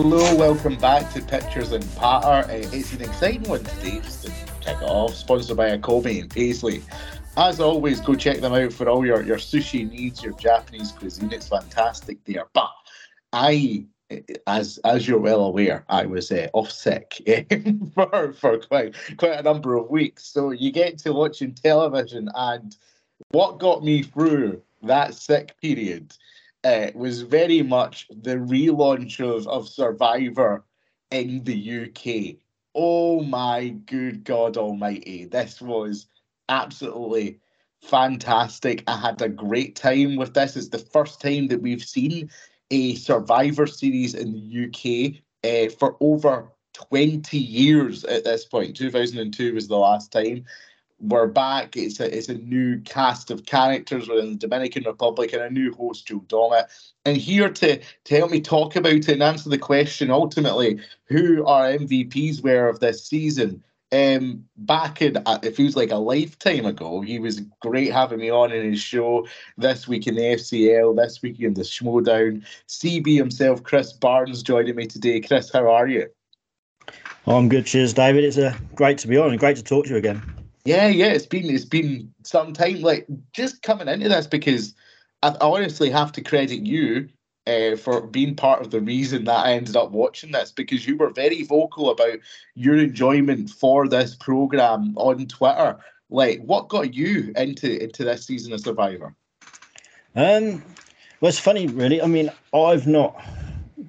Hello, welcome back to Pictures and Patter. It's an exciting one today, just to kick it off, sponsored by Akobe and Paisley. As always, go check them out for all your, your sushi needs, your Japanese cuisine. It's fantastic there. But I as as you're well aware, I was uh, off sick for for quite quite a number of weeks. So you get to watching television, and what got me through that sick period uh, was very much the relaunch of of Survivor in the UK. Oh my good God Almighty! This was absolutely fantastic. I had a great time with this. It's the first time that we've seen a Survivor series in the UK uh, for over 20 years at this point. 2002 was the last time. We're back. It's a, it's a new cast of characters. We're in the Dominican Republic and a new host, Joel Dommett. And here to, to help me talk about it and answer the question ultimately who our MVPs were of this season um, back in uh, it feels like a lifetime ago. He was great having me on in his show this week in the FCL, this week in the Schmoedown. CB himself, Chris Barnes, joining me today. Chris, how are you? I'm good. Cheers, David. It's uh, great to be on and great to talk to you again. Yeah, yeah. It's been it's been some time. Like just coming into this because I honestly have to credit you uh, for being part of the reason that I ended up watching this because you were very vocal about your enjoyment for this program on Twitter. Like, what got you into into this season of Survivor? Um, well, it's funny, really. I mean, I've not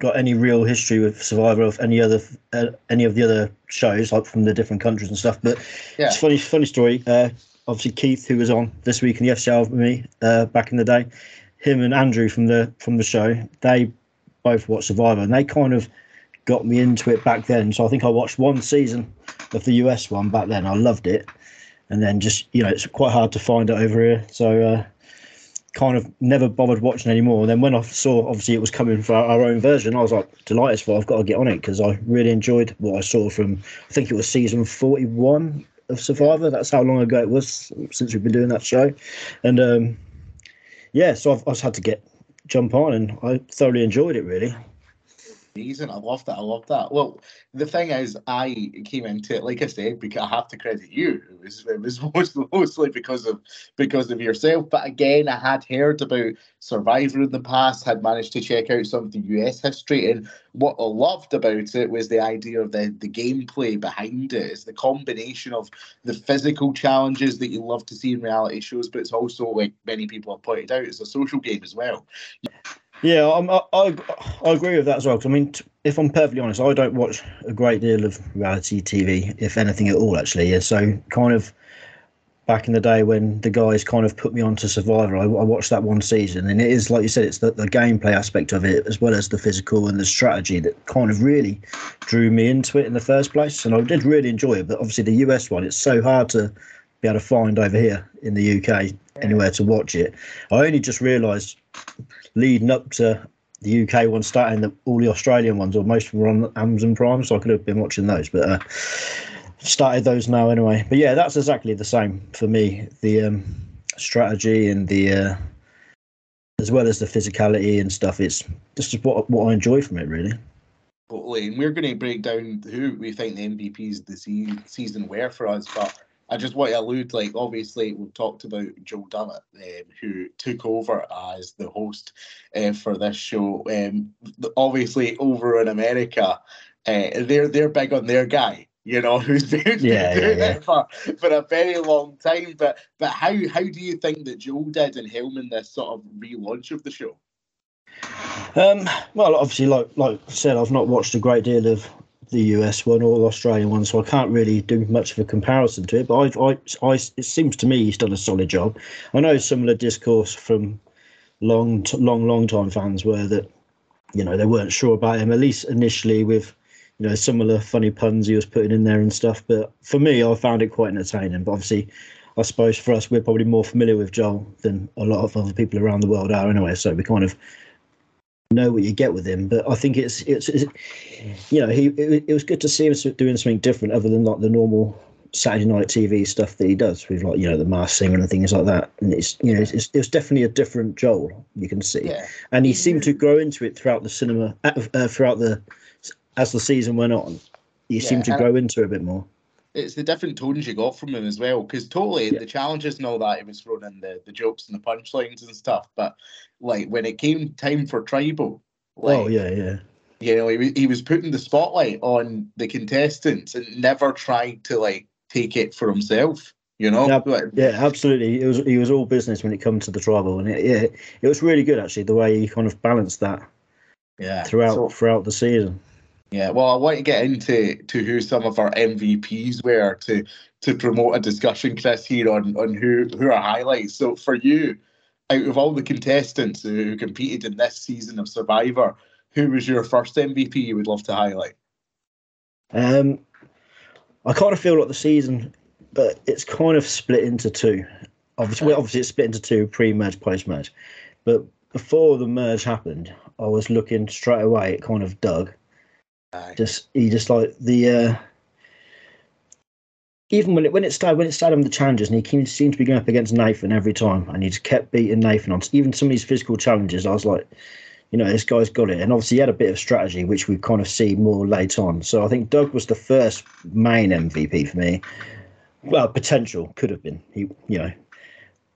got any real history with Survivor of any other uh, any of the other shows, like from the different countries and stuff. But yeah. it's funny, funny story. Uh, obviously, Keith, who was on this week in the FCL with me uh, back in the day, him and Andrew from the from the show, they both watched Survivor, and they kind of got me into it back then. So I think I watched one season of the US one back then. I loved it, and then just you know it's quite hard to find it over here. So uh, kind of never bothered watching anymore. And then when I saw obviously it was coming for our own version, I was like delighted for. I've got to get on it because I really enjoyed what I saw from. I think it was season forty one of Survivor. That's how long ago it was since we've been doing that show, and. um yeah, so I've, I just had to get jump on, and I thoroughly enjoyed it. Really, amazing. I love that. I love that. Well, the thing is, I came into it, like I said, because I have to credit you. It was, it was mostly, mostly because of because of yourself. But again, I had heard about Survivor in the past, had managed to check out some of the US history, and what I loved about it was the idea of the the gameplay behind it. It's the combination of the physical challenges that you love to see in reality shows, but it's also, like many people have pointed out, it's a social game as well. Yeah, I, I, I agree with that as well. Cause I mean, t- if I'm perfectly honest, I don't watch a great deal of reality TV, if anything at all, actually. Yeah, so kind of back in the day when the guys kind of put me onto Survivor, I, I watched that one season, and it is like you said, it's the, the gameplay aspect of it as well as the physical and the strategy that kind of really drew me into it in the first place. And I did really enjoy it, but obviously the US one, it's so hard to be able to find over here in the UK anywhere to watch it. I only just realised leading up to the UK one starting that all the Australian ones or most of them were on Amazon Prime, so I could have been watching those. But uh, started those now anyway. But yeah, that's exactly the same for me. The um, strategy and the uh, as well as the physicality and stuff. It's just what what I enjoy from it really. Totally, and we're going to break down who we think the MVPs of the season were for us, but I just want to allude, like, obviously, we've talked about Joel Dommett, um, who took over as the host uh, for this show. Um, obviously, over in America, uh, they're they're big on their guy, you know, who's been, yeah, doing yeah, yeah. it for, for a very long time. But but how how do you think that Joel did in helming this sort of relaunch of the show? Um, well, obviously, like like I said, I've not watched a great deal of the US one or the Australian one, so I can't really do much of a comparison to it. But I, I, I, it seems to me he's done a solid job. I know similar discourse from long, long, long time fans were that you know they weren't sure about him at least initially with you know similar funny puns he was putting in there and stuff. But for me, I found it quite entertaining. But obviously. I suppose for us, we're probably more familiar with Joel than a lot of other people around the world are anyway. So we kind of know what you get with him. But I think it's it's, it's you know he it, it, was good to see him doing something different other than like the normal Saturday night TV stuff that he does with like you know the Masked Singer and things like that. And it's you know it's, it's definitely a different Joel you can see, yeah. and he seemed to grow into it throughout the cinema uh, uh throughout the as the season went on. He yeah, seemed to grow into it a bit more. It's the different tones you got from him as well, because totally yeah. the challenges and all that he was throwing in the, the jokes and the punchlines and stuff. But like when it came time for tribal, like, oh yeah, yeah, you know, he, he was putting the spotlight on the contestants and never tried to like take it for himself. You know, yeah, yeah, absolutely. It was he was all business when it comes to the tribal, and it, yeah, it was really good actually the way he kind of balanced that. Yeah, throughout so, throughout the season. Yeah, well, I want to get into to who some of our MVPs were to to promote a discussion, Chris, here on on who who are highlights. So for you, out of all the contestants who competed in this season of Survivor, who was your first MVP you would love to highlight? Um, I kind of feel like the season, but it's kind of split into two. Obviously, obviously it's split into two pre-merge, post-merge. But before the merge happened, I was looking straight away at kind of Doug. Just he just like the uh, even when it when it started when it started on the challenges and he seemed to be going up against Nathan every time and he just kept beating Nathan on even some of these physical challenges. I was like, you know, this guy's got it. And obviously, he had a bit of strategy, which we kind of see more later on. So I think Doug was the first main MVP for me. Well, potential could have been. He, you know,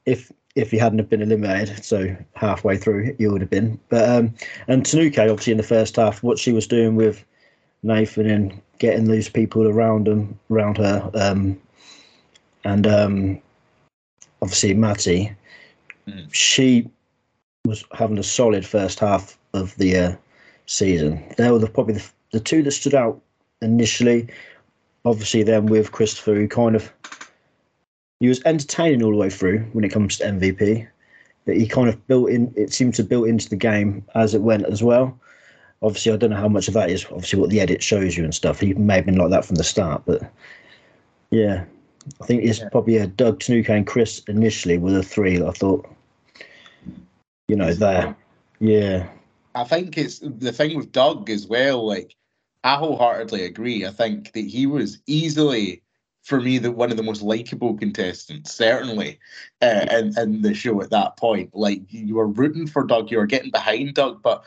if if he hadn't have been eliminated, so halfway through, he would have been. But um, and Tanuki, obviously, in the first half, what she was doing with Nathan and getting those people around him, around her, um, and um, obviously Matty, mm. she was having a solid first half of the uh, season. They were the, probably the, the two that stood out initially. Obviously, then with Christopher, who kind of he was entertaining all the way through when it comes to MVP, but he kind of built in. It seemed to build into the game as it went as well. Obviously, I don't know how much of that is obviously what the edit shows you and stuff. He may have been like that from the start, but yeah, I think it's yeah. probably a Doug Tanuki and Chris initially were the three I thought you know, there. Yeah. I think it's the thing with Doug as well. Like, I wholeheartedly agree. I think that he was easily, for me, the one of the most likable contestants, certainly, uh, in, in the show at that point. Like, you were rooting for Doug, you were getting behind Doug, but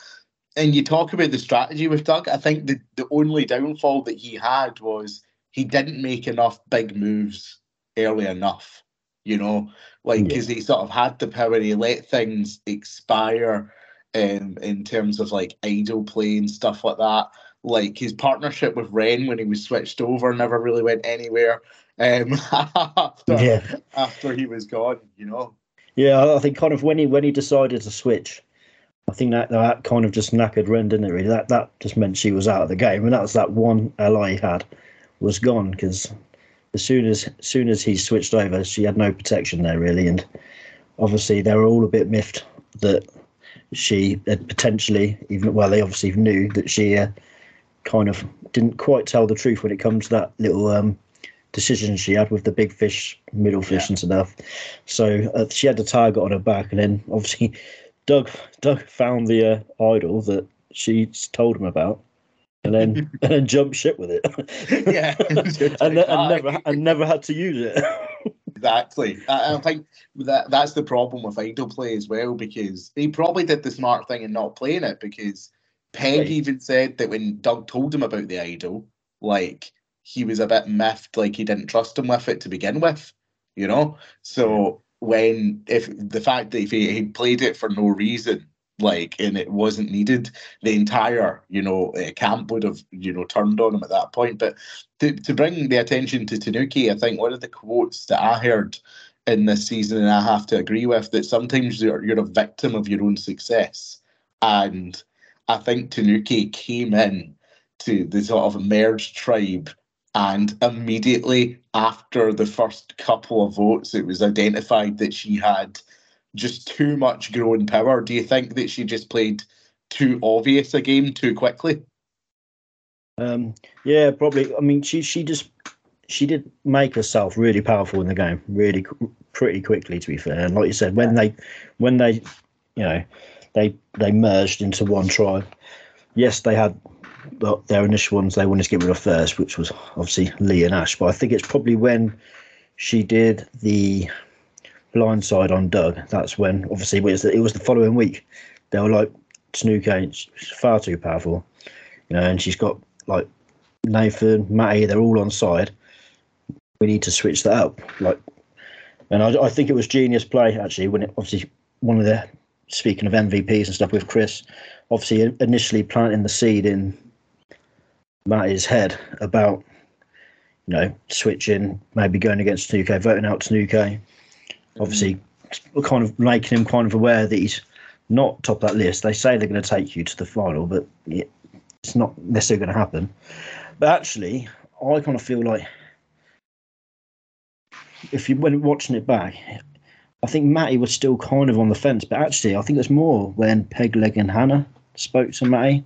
and you talk about the strategy with Doug. I think the, the only downfall that he had was he didn't make enough big moves early enough you know, like because yeah. he sort of had the power, he let things expire um, in terms of like idle play and stuff like that. Like his partnership with Ren when he was switched over never really went anywhere um, after yeah. after he was gone, you know. Yeah, I think kind of when he when he decided to switch, I think that that kind of just knackered Ren, didn't it? Really, that that just meant she was out of the game, and that was that one ally he had was gone because as soon as, as soon as he switched over, she had no protection there really, and obviously they were all a bit miffed that she had potentially even well they obviously knew that she uh, kind of didn't quite tell the truth when it comes to that little um, decision she had with the big fish, middle fish, yeah. and stuff. So uh, she had the target on her back, and then obviously Doug Doug found the uh, idol that she told him about, and then and then jump ship with it. yeah, and, and never and never had to use it. exactly. I, I, think that that's the problem with idol play as well because he probably did the smart thing in not playing it because Peg right. even said that when Doug told him about the idol, like he was a bit miffed, like he didn't trust him with it to begin with, you know. So when if the fact that if he, he played it for no reason like and it wasn't needed the entire you know uh, camp would have you know turned on him at that point. But to, to bring the attention to tanuki i think one of the quotes that i heard in this season and i have to agree with that sometimes you're, you're a victim of your own success. And i think tanuki came in to the sort of merged tribe and immediately after the first couple of votes it was identified that she had just too much growing power? Do you think that she just played too obvious a game too quickly? Um, yeah, probably. I mean, she she just she did make herself really powerful in the game, really pretty quickly. To be fair, and like you said, when they when they you know they they merged into one tribe. Yes, they had their initial ones they wanted to get rid of first, which was obviously Lee and Ash. But I think it's probably when she did the blind side on Doug. That's when obviously it was the, it was the following week. They were like Tanuki, she's far too powerful, you know, and she's got like Nathan, Matty, they're all on side. We need to switch that up, like, and I, I think it was genius play actually when it obviously one of the speaking of MVPs and stuff with Chris, obviously initially planting the seed in Matty's head about you know switching, maybe going against Tanuki, voting out Tanuki, obviously mm. kind of making him kind of aware that he's not top that list. They say they're going to take you to the final, but it's not necessarily going to happen. But actually, I kind of feel like if you when watching it back, I think Matty was still kind of on the fence. But actually, I think it's more when Pegleg and Hannah spoke to Matty.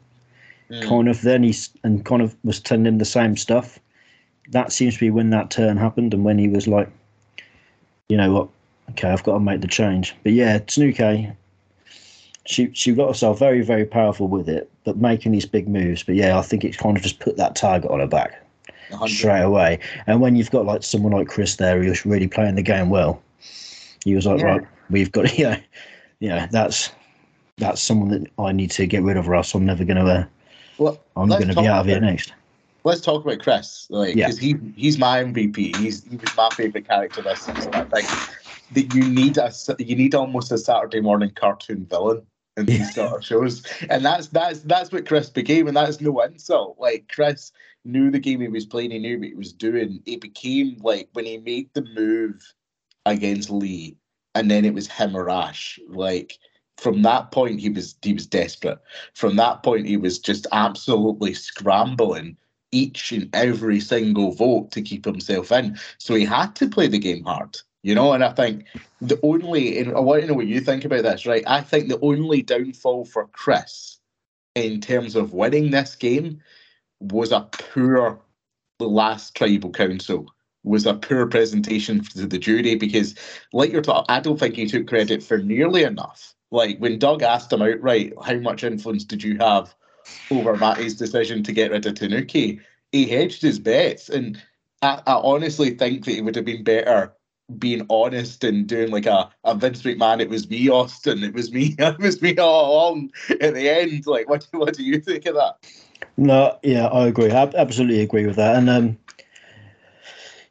Mm. Kind of then he's and kind of was telling him the same stuff. That seems to be when that turn happened and when he was like, you know what, okay, I've got to make the change. But yeah, Tanuki, she she got herself very very powerful with it, but making these big moves. But yeah, I think it's kind of just put that target on her back 100. straight away. And when you've got like someone like Chris there who's really playing the game well, he was like, yeah. right, we've got yeah, yeah, that's that's someone that I need to get rid of, or else I'm never going to. Uh, well, I'm going to be out of here next. Let's talk about Chris, like because yeah. he he's my MVP. He's he was my favorite character this season. I think that you need a you need almost a Saturday morning cartoon villain in these sort of shows. And that's that's that's what Chris became, and that's no insult. Like Chris knew the game he was playing, he knew what he was doing. It became like when he made the move against Lee, and then it was him or Ash. Like from that point, he was he was desperate. From that point, he was just absolutely scrambling each and every single vote to keep himself in. So he had to play the game hard. You know, and I think the only, and I want to know what you think about this, right? I think the only downfall for Chris in terms of winning this game was a poor last tribal council, was a poor presentation to the jury because, like you're talking, I don't think he took credit for nearly enough. Like when Doug asked him outright, how much influence did you have over Matty's decision to get rid of Tanuki? He hedged his bets, and I, I honestly think that it would have been better being honest and doing like a, a Vince McMahon, it was me, Austin, it was me, it was me all along at the end. Like, what, what do you think of that? No, yeah, I agree. I absolutely agree with that. And, um,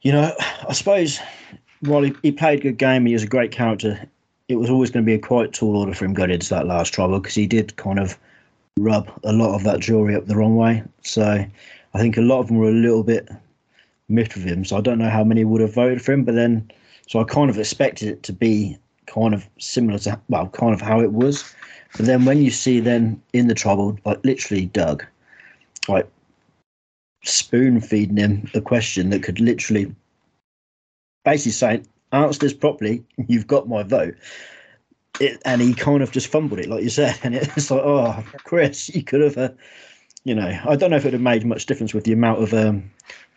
you know, I suppose while he, he played a good game, he was a great character. It was always going to be a quite tall order for him going into that last trouble because he did kind of rub a lot of that jewelry up the wrong way. So I think a lot of them were a little bit miffed with him. So I don't know how many would have voted for him, but then so I kind of expected it to be kind of similar to well, kind of how it was. But then when you see then in the trouble, like literally Doug, like spoon feeding him a question that could literally basically say, answer this properly, you've got my vote. It, and he kind of just fumbled it, like you said. And it's like, oh, Chris, you could have, uh, you know, I don't know if it would have made much difference with the amount of um,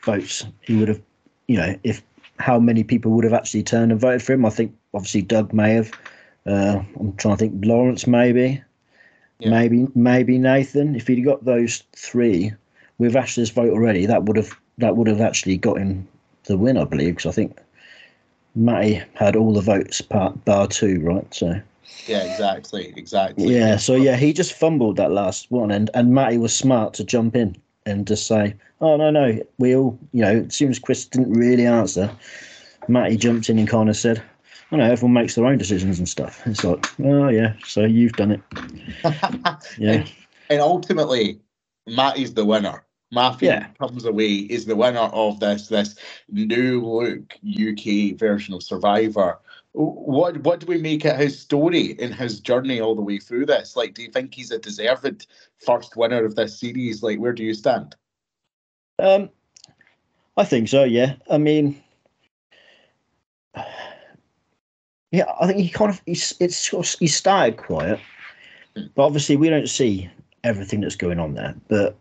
votes he would have, you know, if how many people would have actually turned and voted for him. I think obviously Doug may have. Uh, I'm trying to think. Lawrence maybe, yeah. maybe maybe Nathan. If he'd got those three with Ashley's vote already, that would have that would have actually got him the win, I believe. Because I think Matty had all the votes part bar two, right? So. Yeah, exactly, exactly. Yeah, so yeah, he just fumbled that last one, and and Matty was smart to jump in and just say, "Oh no, no, we all," you know, as soon as Chris didn't really answer, Matty jumped in and kind of said, "I know everyone makes their own decisions and stuff." It's like, "Oh yeah, so you've done it." yeah, and, and, ultimately, Matty's the winner. Matthew yeah. comes away is the winner of this this new look UK version of Survivor. What what do we make of his story and his journey all the way through this? Like, do you think he's a deserved first winner of this series? Like, where do you stand? Um, I think so. Yeah, I mean, yeah, I think he kind of he's it's sort of, he started quiet, but obviously we don't see everything that's going on there. But.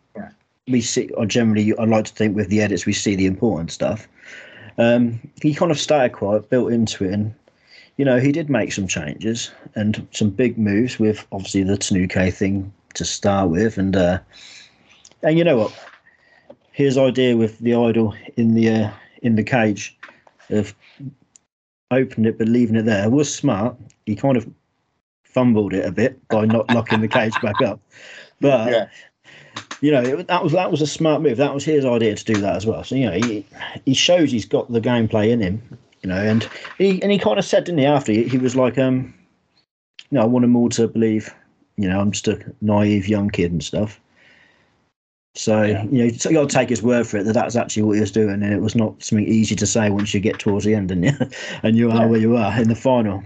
We see, or generally, I like to think with the edits we see the important stuff. Um, he kind of started quite built into it, and you know, he did make some changes and some big moves with obviously the Tanuki thing to start with, and uh, And you know what? His idea with the idol in the uh, in the cage of opening it but leaving it there was smart. He kind of fumbled it a bit by not locking the cage back up, but yeah. You know it, that was that was a smart move. That was his idea to do that as well. So you know he he shows he's got the gameplay in him. You know, and he and he kind of said, didn't he? After he, he was like, um, you know, I want them all to believe, you know, I'm just a naive young kid and stuff. So yeah. you know, so you got to take his word for it that that's actually what he was doing, and it was not something easy to say once you get towards the end, and you and you are yeah. where you are in the final.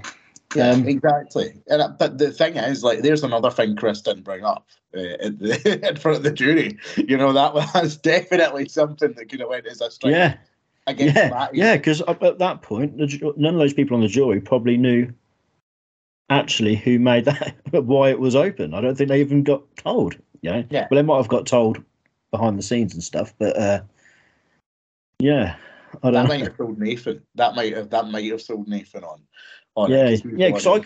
Yeah, um, exactly. And uh, but the thing is, like, there's another thing Chris didn't bring up uh, in, the, in front of the jury. You know, that was definitely something that could have went as a strike. Yeah. Against yeah, Matty. yeah, because at that point, none of those people on the jury probably knew actually who made that, why it was open. I don't think they even got told. You know? Yeah. Well, they might have got told behind the scenes and stuff, but uh, yeah, I don't. That know. might have sold Nathan. That might have that might have sold Nathan on Yeah, yeah, because I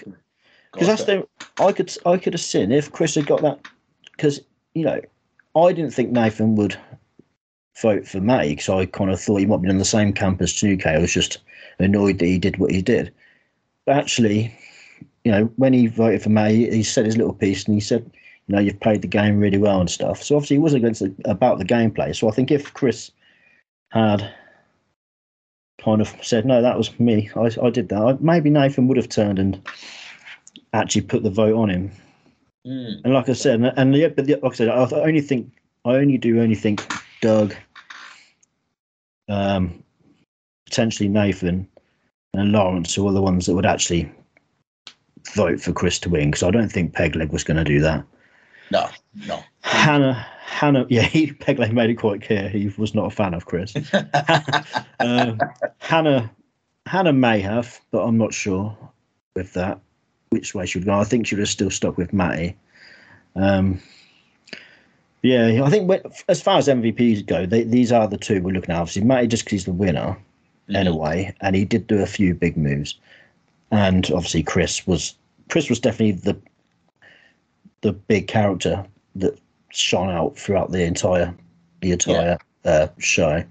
because that's the I could I could have seen if Chris had got that because you know I didn't think Nathan would vote for Matty because I kind of thought he might be in the same camp as Tanuki. I was just annoyed that he did what he did. But actually, you know, when he voted for Matty, he said his little piece and he said, you know, you've played the game really well and stuff. So obviously, he wasn't against the, about the gameplay. So I think if Chris had kind of said, no, that was me. I, I did that. I, maybe Nathan would have turned and actually put the vote on him. Mm. And like I said, and, and the, but the, like I said, I only think I only do only think Doug, um, potentially Nathan, and Lawrence are the ones that would actually vote for Chris to win because I don't think Pegleg was going to do that. No, no. Hannah Hannah, yeah, he, Pegleg made it quite clear he was not a fan of Chris. uh, Hannah, Hannah may have, but I'm not sure with that which way she would go. I think she would have still stuck with Matty. Um, yeah, I think when, as far as MVPs go, they, these are the two we're looking at. Obviously, Matty just because he's the winner mm-hmm. in a way, and he did do a few big moves. And obviously, Chris was Chris was definitely the the big character that shone out throughout the entire the entire yeah. uh, show.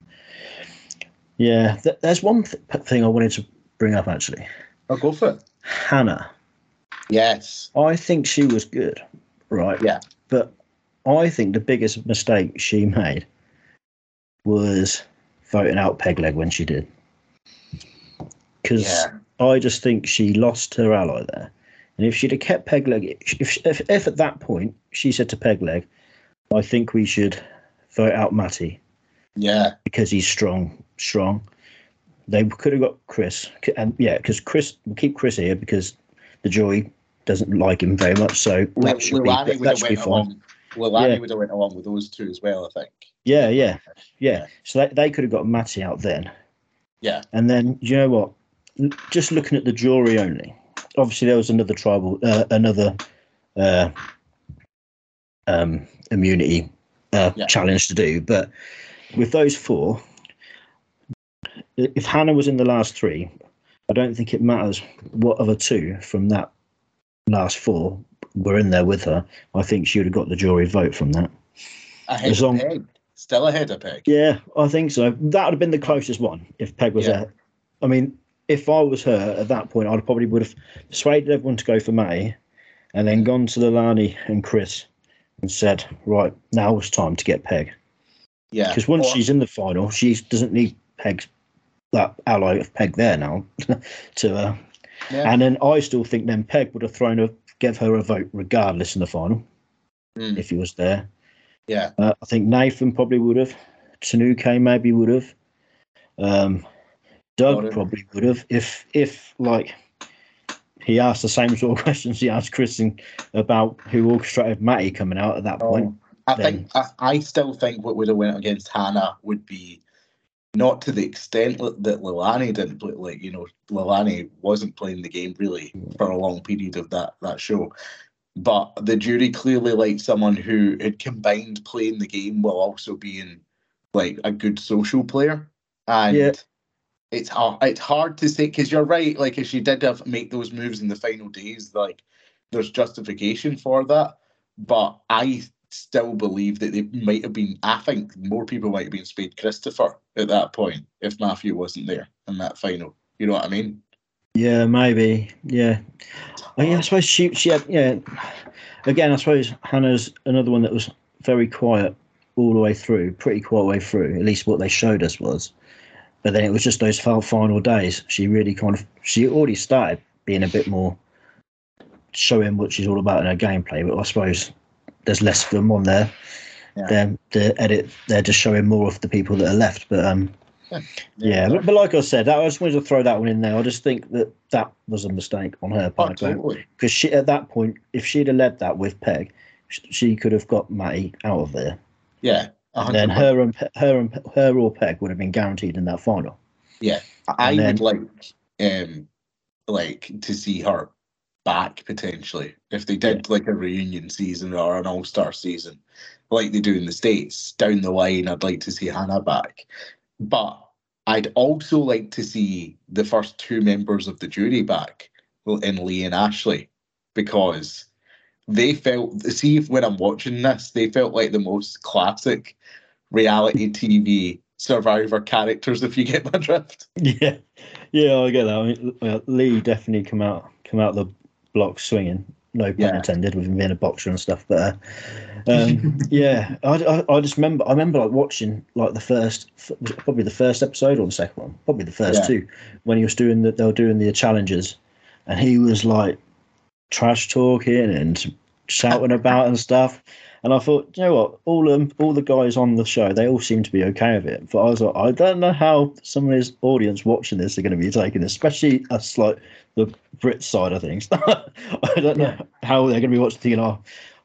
Yeah, th- there's one th- thing I wanted to bring up actually. Oh, go for it. Hannah. Yes. I think she was good, right? Yeah. But I think the biggest mistake she made was voting out Pegleg when she did. Because yeah. I just think she lost her ally there. And if she'd have kept Pegleg, if, if, if at that point she said to Pegleg, I think we should vote out Matty. Yeah. Because he's strong, strong. They could have got Chris, and yeah, because Chris, we'll keep Chris here because the jury doesn't like him very much. So that should be, that should be fine. Along, Leilani yeah. would have went along with those two as well, I think. Yeah, yeah, yeah. So they, they could have got Matty out then. Yeah. And then you know what? Just looking at the jury only. Obviously, there was another tribal, uh, another uh, um, immunity uh, yeah. challenge to do. But with those four, if Hannah was in the last three, I don't think it matters what other two from that last four were in there with her. I think she would have got the jury vote from that. Ahead as long, Peg. Still ahead of Peg. Yeah, I think so. That would have been the closest one if Peg was yeah. there. I mean, if I was her at that point, I'd probably would have persuaded everyone to go for May and then gone to Leilani and Chris and said, right, now it's time to get Peg. Yeah. Because once or, she's in the final, she doesn't need Peg's that ally of Peg there now to uh, yeah. and then I still think then Peg would have thrown a give her a vote regardless in the final mm. if he was there. Yeah. Uh, I think Nathan probably would have. Tanuki maybe would have. Um, Doug probably would have if if like he asked the same sort of questions he asked Kristen about who orchestrated Matty coming out at that oh, point. I then. think I, I, still think what would have went against Hannah would be not to the extent that Leilani didn't play. Like you know, Leilani wasn't playing the game really for a long period of that that show. But the jury clearly liked someone who had combined playing the game while also being like a good social player. And yeah it's hard. It's hard to say because you're right. Like if she did have make those moves in the final days, like there's justification for that. But I still believe that they might have been. I think more people might have been Spade Christopher at that point if Matthew wasn't there in that final. You know what I mean? Yeah, maybe. Yeah. I, mean, I suppose she she had yeah. Again, I suppose Hannah's another one that was very quiet all the way through, pretty quiet way through. At least what they showed us was. But then it was just those final days. She really kind of she already started being a bit more showing what she's all about in her gameplay. But I suppose there's less of them on there. Yeah. They're, the edit they're just showing more of the people that are left. But um, yeah, yeah but, but, like I said, I just wanted to throw that one in there. I just think that that was a mistake on her part because oh, totally. she at that point, if she'd have led that with Peg, she could have got Matty out of there. Yeah, and then her and her and her or Peg would have been guaranteed in that final. Yeah, I then, would like um like to see her back potentially if they did yeah. like a reunion season or an all star season like they do in the states down the line. I'd like to see Hannah back, but I'd also like to see the first two members of the jury back in Lee and Ashley because they felt see when I'm watching this, they felt like the most classic reality TV survivor characters if you get my drift. Yeah. Yeah, I get that. I mean, Lee definitely come out come out the block swinging. No pun yeah. intended with him being a boxer and stuff, but uh, um, yeah, I, I, I, just remember I remember like watching like the first probably the first episode or the second one, probably the first yeah. two when he was doing that they were doing the challenges, and he was like trash talking and shouting about and stuff. And I thought, you know what, all them, all the guys on the show, they all seem to be okay with it. But I was like, I don't know how some of his audience watching this are going to be taking this, especially us like the Brit side of things. I don't know yeah. how they're going to be watching. Thinking, oh,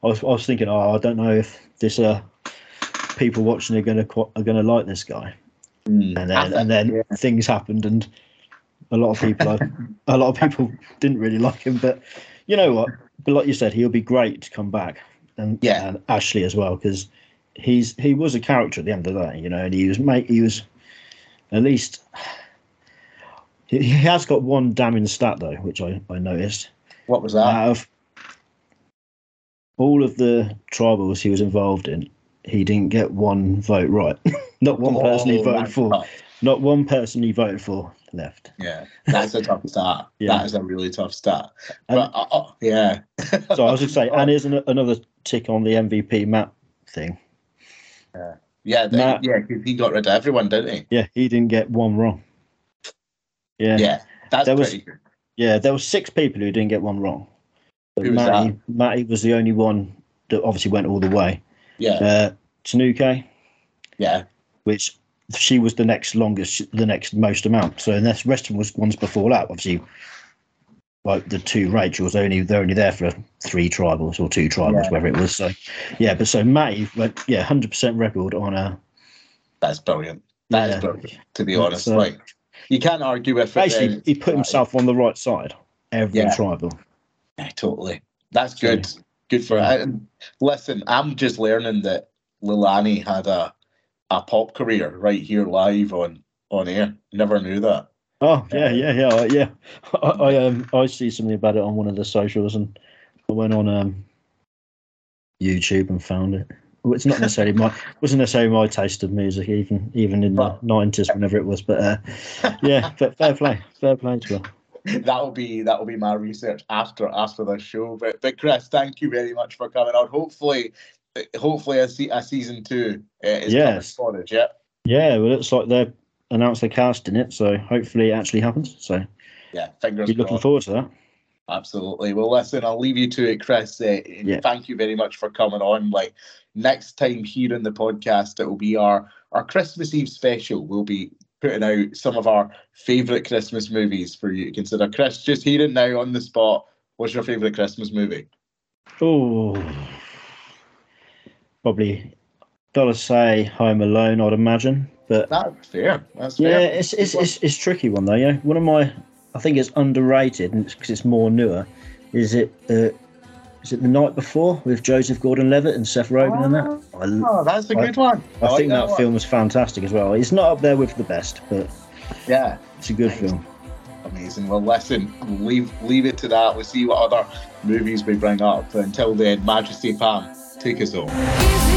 I was, I was thinking, oh, I don't know if this uh people watching are going to are going to like this guy. Mm. And then and then yeah. things happened, and a lot of people, a lot of people didn't really like him. But you know what? But like you said, he'll be great to come back and yeah, and Ashley as well because he's he was a character at the end of the day, you know, and he was mate he was at least he, he has got one damning stat though, which I, I noticed. What was that? Out of all of the tribals he was involved in, he didn't get one vote right. Not one oh, person he oh, voted for. God. Not one person he voted for left. Yeah, that's a tough start. yeah. That is a really tough start. But uh, uh, yeah. so I was going to say, and here's an, another tick on the MVP map thing. Yeah, yeah, they, Matt, yeah. Because he got rid of everyone, didn't he? Yeah, he didn't get one wrong. Yeah, yeah, that's there was, good. Yeah, there was six people who didn't get one wrong. Who was Matty, that? Matty was the only one that obviously went all the way. Yeah. Uh, Tanuki. Yeah. Which she was the next longest, the next most amount. So and the rest of was ones before that. Obviously, like the two Rachels, only they're only there for three tribals or two tribals, yeah. whatever it was. So yeah, but so Matty went yeah, hundred percent record on a. That's brilliant. That yeah. is brilliant. To be honest, so, like you can't argue with. Basically, he put himself on the right side every yeah. tribal. Yeah, totally. That's good. So, good for it. And listen, I'm just learning that Leilani had a a pop career right here live on on air. Never knew that. Oh yeah, yeah, yeah, yeah. I, I um I see something about it on one of the socials, and I went on um YouTube and found it. Well, it's not necessarily my wasn't necessarily my taste of music, even even in the nineties, whenever it was. But uh, yeah, but fair play, fair play to her. That'll be that'll be my research after after the show. But but Chris, thank you very much for coming on. Hopefully hopefully a, a season two uh, is yes. coming forward, yeah. Yeah, well, it looks like they've announced the cast in it, so hopefully it actually happens. So yeah, fingers. Be looking forward to that. Absolutely. Well, listen, I'll leave you to it, Chris. Uh, yeah. Thank you very much for coming on. Like next time here in the podcast, it will be our our Christmas Eve special. We'll be putting out some of our favourite Christmas movies for you to consider. Chris, just here and now on the spot, what's your favourite Christmas movie? Oh, probably gotta say Home Alone, I'd imagine. But that's fair. That's yeah, fair. it's it's, it's it's tricky one though. Yeah, one of my I think it's underrated because it's, it's, more newer. Is it uh, is it the night before with Joseph Gordon-Levitt and Seth Rogen oh, and that? I, oh, that's a good one. I, I think that, film was fantastic as well. It's not up there with the best, but yeah, it's a good film. Amazing. amazing. Well, listen, leave leave it to that. We'll see what other movies we bring up. Until then, Majesty Pam, take us home.